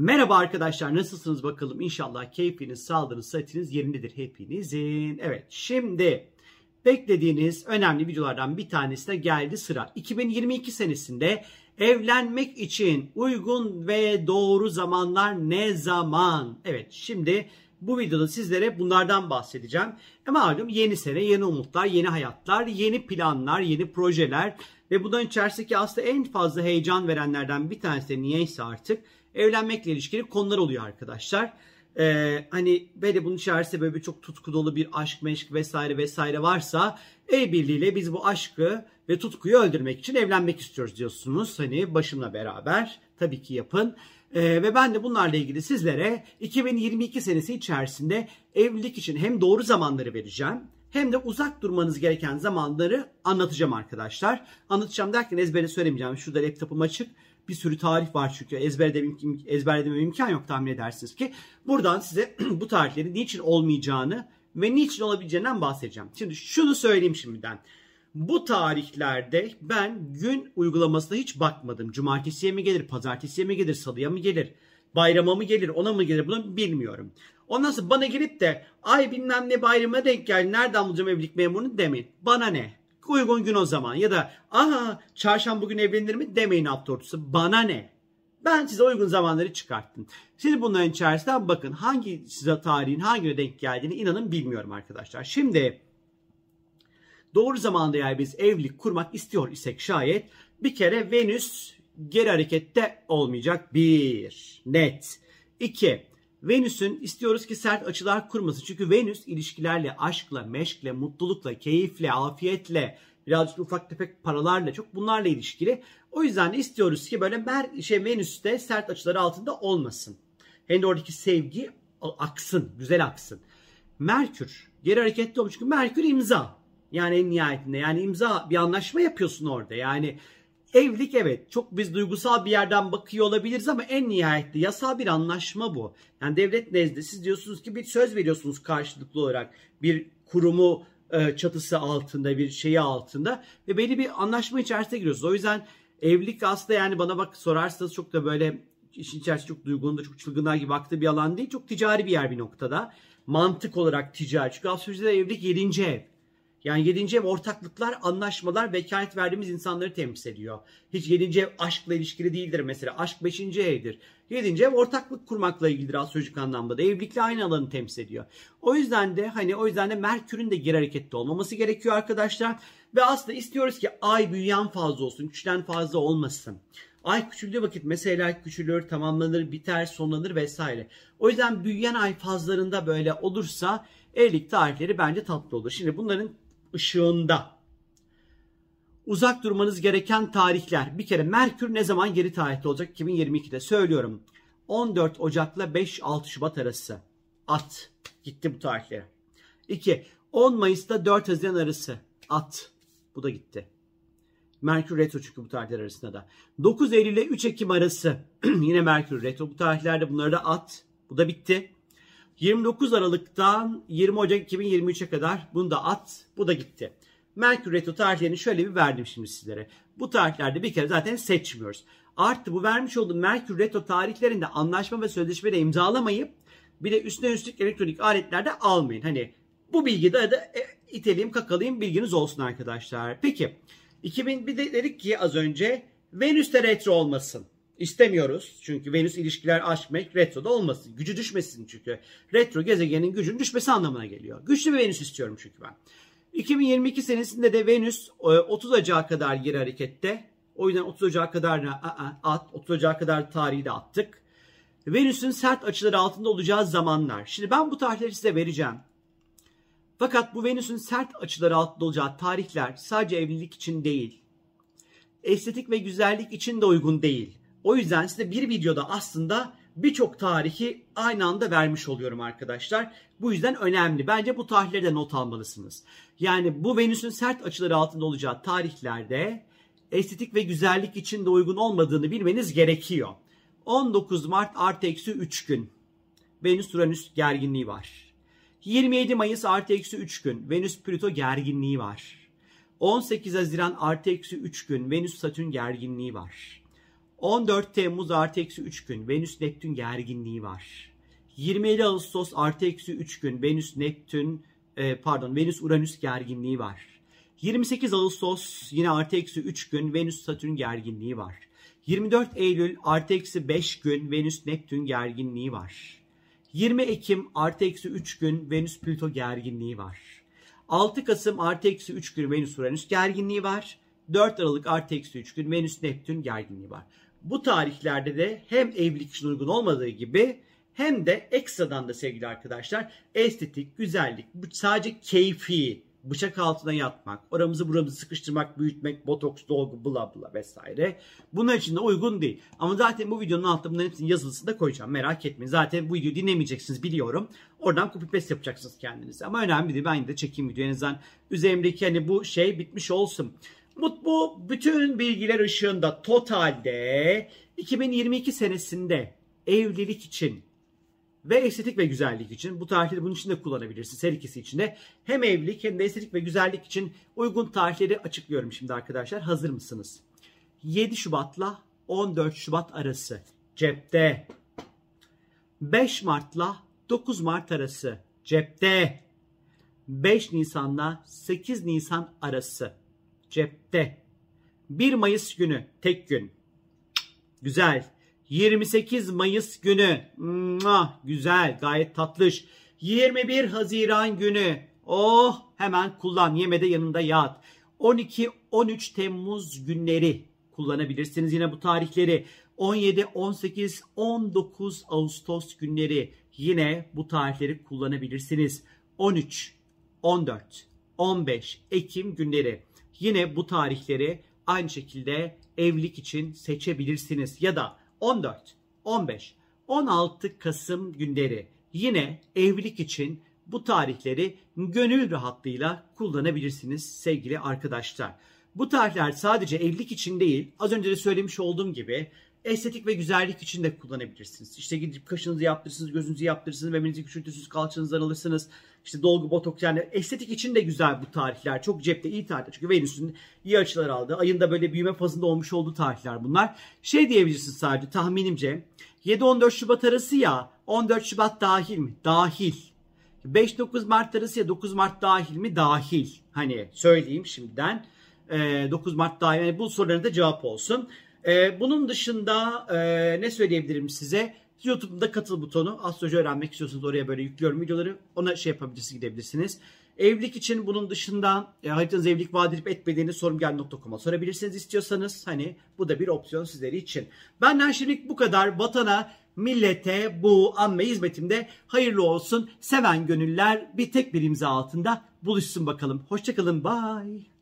Merhaba arkadaşlar nasılsınız bakalım inşallah keyfiniz, sağlığınız, sıhhatiniz yerindedir hepinizin. Evet şimdi beklediğiniz önemli videolardan bir tanesine geldi sıra. 2022 senesinde evlenmek için uygun ve doğru zamanlar ne zaman? Evet şimdi bu videoda sizlere bunlardan bahsedeceğim. E malum yeni sene, yeni umutlar, yeni hayatlar, yeni planlar, yeni projeler ve bunların içerisindeki aslında en fazla heyecan verenlerden bir tanesi de niyeyse artık evlenmekle ilişkili konular oluyor arkadaşlar. Ee, hani böyle bunun içerisinde böyle bir çok tutku dolu bir aşk meşk vesaire vesaire varsa el birliğiyle biz bu aşkı ve tutkuyu öldürmek için evlenmek istiyoruz diyorsunuz. Hani başımla beraber tabii ki yapın. Ee, ve ben de bunlarla ilgili sizlere 2022 senesi içerisinde evlilik için hem doğru zamanları vereceğim hem de uzak durmanız gereken zamanları anlatacağım arkadaşlar. Anlatacağım derken ezbere söylemeyeceğim. Şurada laptopum açık. Bir sürü tarih var çünkü ezberde ezberleme imkan yok tahmin edersiniz ki. Buradan size bu tarihlerin niçin olmayacağını ve niçin olabileceğinden bahsedeceğim. Şimdi şunu söyleyeyim şimdiden. Bu tarihlerde ben gün uygulamasına hiç bakmadım. Cumartesiye mi gelir, pazartesiye mi gelir, salıya mı gelir, bayrama mı gelir, ona mı gelir bunu bilmiyorum. Ondan sonra bana gelip de ay bilmem ne bayrama denk geldi nereden bulacağım evlilik memurunu demeyin. Bana ne? Uygun gün o zaman ya da aha çarşamba bugün evlenir mi demeyin hafta ortası. Bana ne? Ben size uygun zamanları çıkarttım. Siz bunların içerisinden bakın hangi size tarihin hangi denk geldiğini inanın bilmiyorum arkadaşlar. Şimdi doğru zamanda eğer biz evlilik kurmak istiyor isek şayet bir kere Venüs geri harekette olmayacak. Bir. Net. İki. Venüs'ün istiyoruz ki sert açılar kurmasın. Çünkü Venüs ilişkilerle, aşkla, meşkle, mutlulukla, keyifle, afiyetle, birazcık ufak tefek paralarla çok bunlarla ilişkili. O yüzden istiyoruz ki böyle Mer şey Venüs'te sert açıları altında olmasın. Hem de oradaki sevgi aksın, güzel aksın. Merkür geri hareketli olmuş çünkü Merkür imza. Yani en nihayetinde yani imza bir anlaşma yapıyorsun orada. Yani Evlilik evet çok biz duygusal bir yerden bakıyor olabiliriz ama en nihayetinde yasal bir anlaşma bu. Yani devlet nezdinde siz diyorsunuz ki bir söz veriyorsunuz karşılıklı olarak bir kurumu e, çatısı altında bir şeyi altında ve belli bir anlaşma içerisine giriyorsunuz. O yüzden evlilik aslında yani bana bak sorarsanız çok da böyle işin içerisinde çok duygulu da çok çılgınlar gibi baktığı bir alan değil. Çok ticari bir yer bir noktada. Mantık olarak ticari. Çünkü astrolojide evlilik 7. ev. Yani yedinci ev ortaklıklar, anlaşmalar, vekalet verdiğimiz insanları temsil ediyor. Hiç yedinci ev aşkla ilişkili değildir mesela. Aşk beşinci evdir. Yedinci ev ortaklık kurmakla ilgilidir astrolojik anlamda da. Evlilikle aynı alanı temsil ediyor. O yüzden de hani o yüzden de Merkür'ün de geri harekette olmaması gerekiyor arkadaşlar. Ve aslında istiyoruz ki ay büyüyen fazla olsun, küçülen fazla olmasın. Ay küçüldüğü vakit mesela küçülür, tamamlanır, biter, sonlanır vesaire. O yüzden büyüyen ay fazlarında böyle olursa evlilik tarihleri bence tatlı olur. Şimdi bunların ışığında uzak durmanız gereken tarihler. Bir kere Merkür ne zaman geri tarihte olacak? 2022'de söylüyorum. 14 Ocak'la 5-6 Şubat arası. At. Gitti bu tarihlere. 2. 10 Mayıs'ta 4 Haziran arası. At. Bu da gitti. Merkür retro çünkü bu tarihler arasında da. 9 Eylül ile 3 Ekim arası. Yine Merkür retro. Bu tarihlerde bunları da at. Bu da bitti. 29 Aralık'tan 20 Ocak 2023'e kadar bunu da at. Bu da gitti. Merkür Retro tarihlerini şöyle bir verdim şimdi sizlere. Bu tarihlerde bir kere zaten seçmiyoruz. Artı bu vermiş olduğum Merkür Retro tarihlerinde anlaşma ve sözleşmeyle imzalamayıp bir de üstüne üstlük elektronik aletlerde almayın. Hani bu bilgi de, de e, iteleyim kakalayayım bilginiz olsun arkadaşlar. Peki 2000 bir de dedik ki az önce Venüs'te retro olmasın. İstemiyoruz. Çünkü Venüs ilişkiler aşk mek retroda olmasın. Gücü düşmesin çünkü. Retro gezegenin gücünün düşmesi anlamına geliyor. Güçlü bir Venüs istiyorum çünkü ben. 2022 senesinde de Venüs 30 e, Ocak'a kadar geri harekette. O yüzden 30 Ocak'a kadar at, 30 Ocak'a kadar tarihi de attık. Venüs'ün sert açıları altında olacağı zamanlar. Şimdi ben bu tarihleri size vereceğim. Fakat bu Venüs'ün sert açıları altında olacağı tarihler sadece evlilik için değil. Estetik ve güzellik için de uygun değil. O yüzden size bir videoda aslında birçok tarihi aynı anda vermiş oluyorum arkadaşlar. Bu yüzden önemli. Bence bu tarihleri de not almalısınız. Yani bu Venüs'ün sert açıları altında olacağı tarihlerde estetik ve güzellik için de uygun olmadığını bilmeniz gerekiyor. 19 Mart artı eksi 3 gün Venüs Uranüs gerginliği var. 27 Mayıs artı eksi 3 gün Venüs Plüto gerginliği var. 18 Haziran artı eksi 3 gün Venüs Satürn gerginliği var. 14 Temmuz artı eksi 3 gün Venüs Neptün gerginliği var. 27 Ağustos artı eksi 3 gün Venüs Neptün e, pardon Venüs Uranüs gerginliği var. 28 Ağustos yine artı eksi 3 gün Venüs Satürn gerginliği var. 24 Eylül artı eksi 5 gün Venüs Neptün gerginliği var. 20 Ekim artı eksi 3 gün Venüs Plüto gerginliği var. 6 Kasım artı eksi 3 gün Venüs Uranüs gerginliği var. 4 Aralık artı eksi 3 gün Venüs Neptün gerginliği var. Bu tarihlerde de hem evlilik için uygun olmadığı gibi hem de ekstradan da sevgili arkadaşlar estetik, güzellik, sadece keyfi, bıçak altına yatmak, oramızı buramızı sıkıştırmak, büyütmek, botoks, dolgu, bla bla vesaire. Bunlar için de uygun değil. Ama zaten bu videonun altında bunların hepsinin yazılısını da koyacağım. Merak etmeyin. Zaten bu videoyu dinlemeyeceksiniz biliyorum. Oradan copy paste yapacaksınız kendinize. Ama önemli değil. Ben de çekeyim videoyu. En azından üzerimdeki hani bu şey bitmiş olsun. Bu, bütün bilgiler ışığında totalde 2022 senesinde evlilik için ve estetik ve güzellik için bu tarihleri bunun için de kullanabilirsiniz her ikisi için de. Hem evlilik hem de estetik ve güzellik için uygun tarihleri açıklıyorum şimdi arkadaşlar. Hazır mısınız? 7 Şubat'la 14 Şubat arası cepte. 5 Mart'la 9 Mart arası cepte. 5 Nisan'la 8 Nisan arası cepte. 1 Mayıs günü tek gün. Güzel. 28 Mayıs günü. Mua, güzel, gayet tatlış. 21 Haziran günü. Oh, hemen kullan. Yemede yanında yat. 12-13 Temmuz günleri kullanabilirsiniz yine bu tarihleri. 17, 18, 19 Ağustos günleri yine bu tarihleri kullanabilirsiniz. 13, 14, 15 Ekim günleri yine bu tarihleri aynı şekilde evlilik için seçebilirsiniz. Ya da 14, 15, 16 Kasım günleri yine evlilik için bu tarihleri gönül rahatlığıyla kullanabilirsiniz sevgili arkadaşlar. Bu tarihler sadece evlilik için değil, az önce de söylemiş olduğum gibi estetik ve güzellik için de kullanabilirsiniz. İşte gidip kaşınızı yaptırırsınız, gözünüzü yaptırırsınız, memenizi küçültürsünüz, kalçanızdan alırsınız. İşte dolgu, botoks yani estetik için de güzel bu tarihler. Çok cepte iyi tarihler. Çünkü Venüs'ün iyi açılar aldı. Ayında böyle büyüme fazında olmuş olduğu tarihler bunlar. Şey diyebilirsiniz sadece tahminimce. 7-14 Şubat arası ya 14 Şubat dahil mi? Dahil. 5-9 Mart arası ya 9 Mart dahil mi? Dahil. Hani söyleyeyim şimdiden. 9 Mart dahil. Yani bu soruların da cevap olsun. Ee, bunun dışında e, ne söyleyebilirim size? YouTube'da katıl butonu. Astroloji öğrenmek istiyorsanız oraya böyle yüklüyorum videoları. Ona şey yapabilirsiniz gidebilirsiniz. Evlilik için bunun dışında e, haritanız evlilik vaat edip etmediğini sorumgel.com'a sorabilirsiniz istiyorsanız. Hani bu da bir opsiyon sizleri için. Benden şimdilik bu kadar. Vatana, millete bu anma hizmetimde hayırlı olsun. Seven gönüller bir tek bir imza altında buluşsun bakalım. Hoşçakalın. Bye.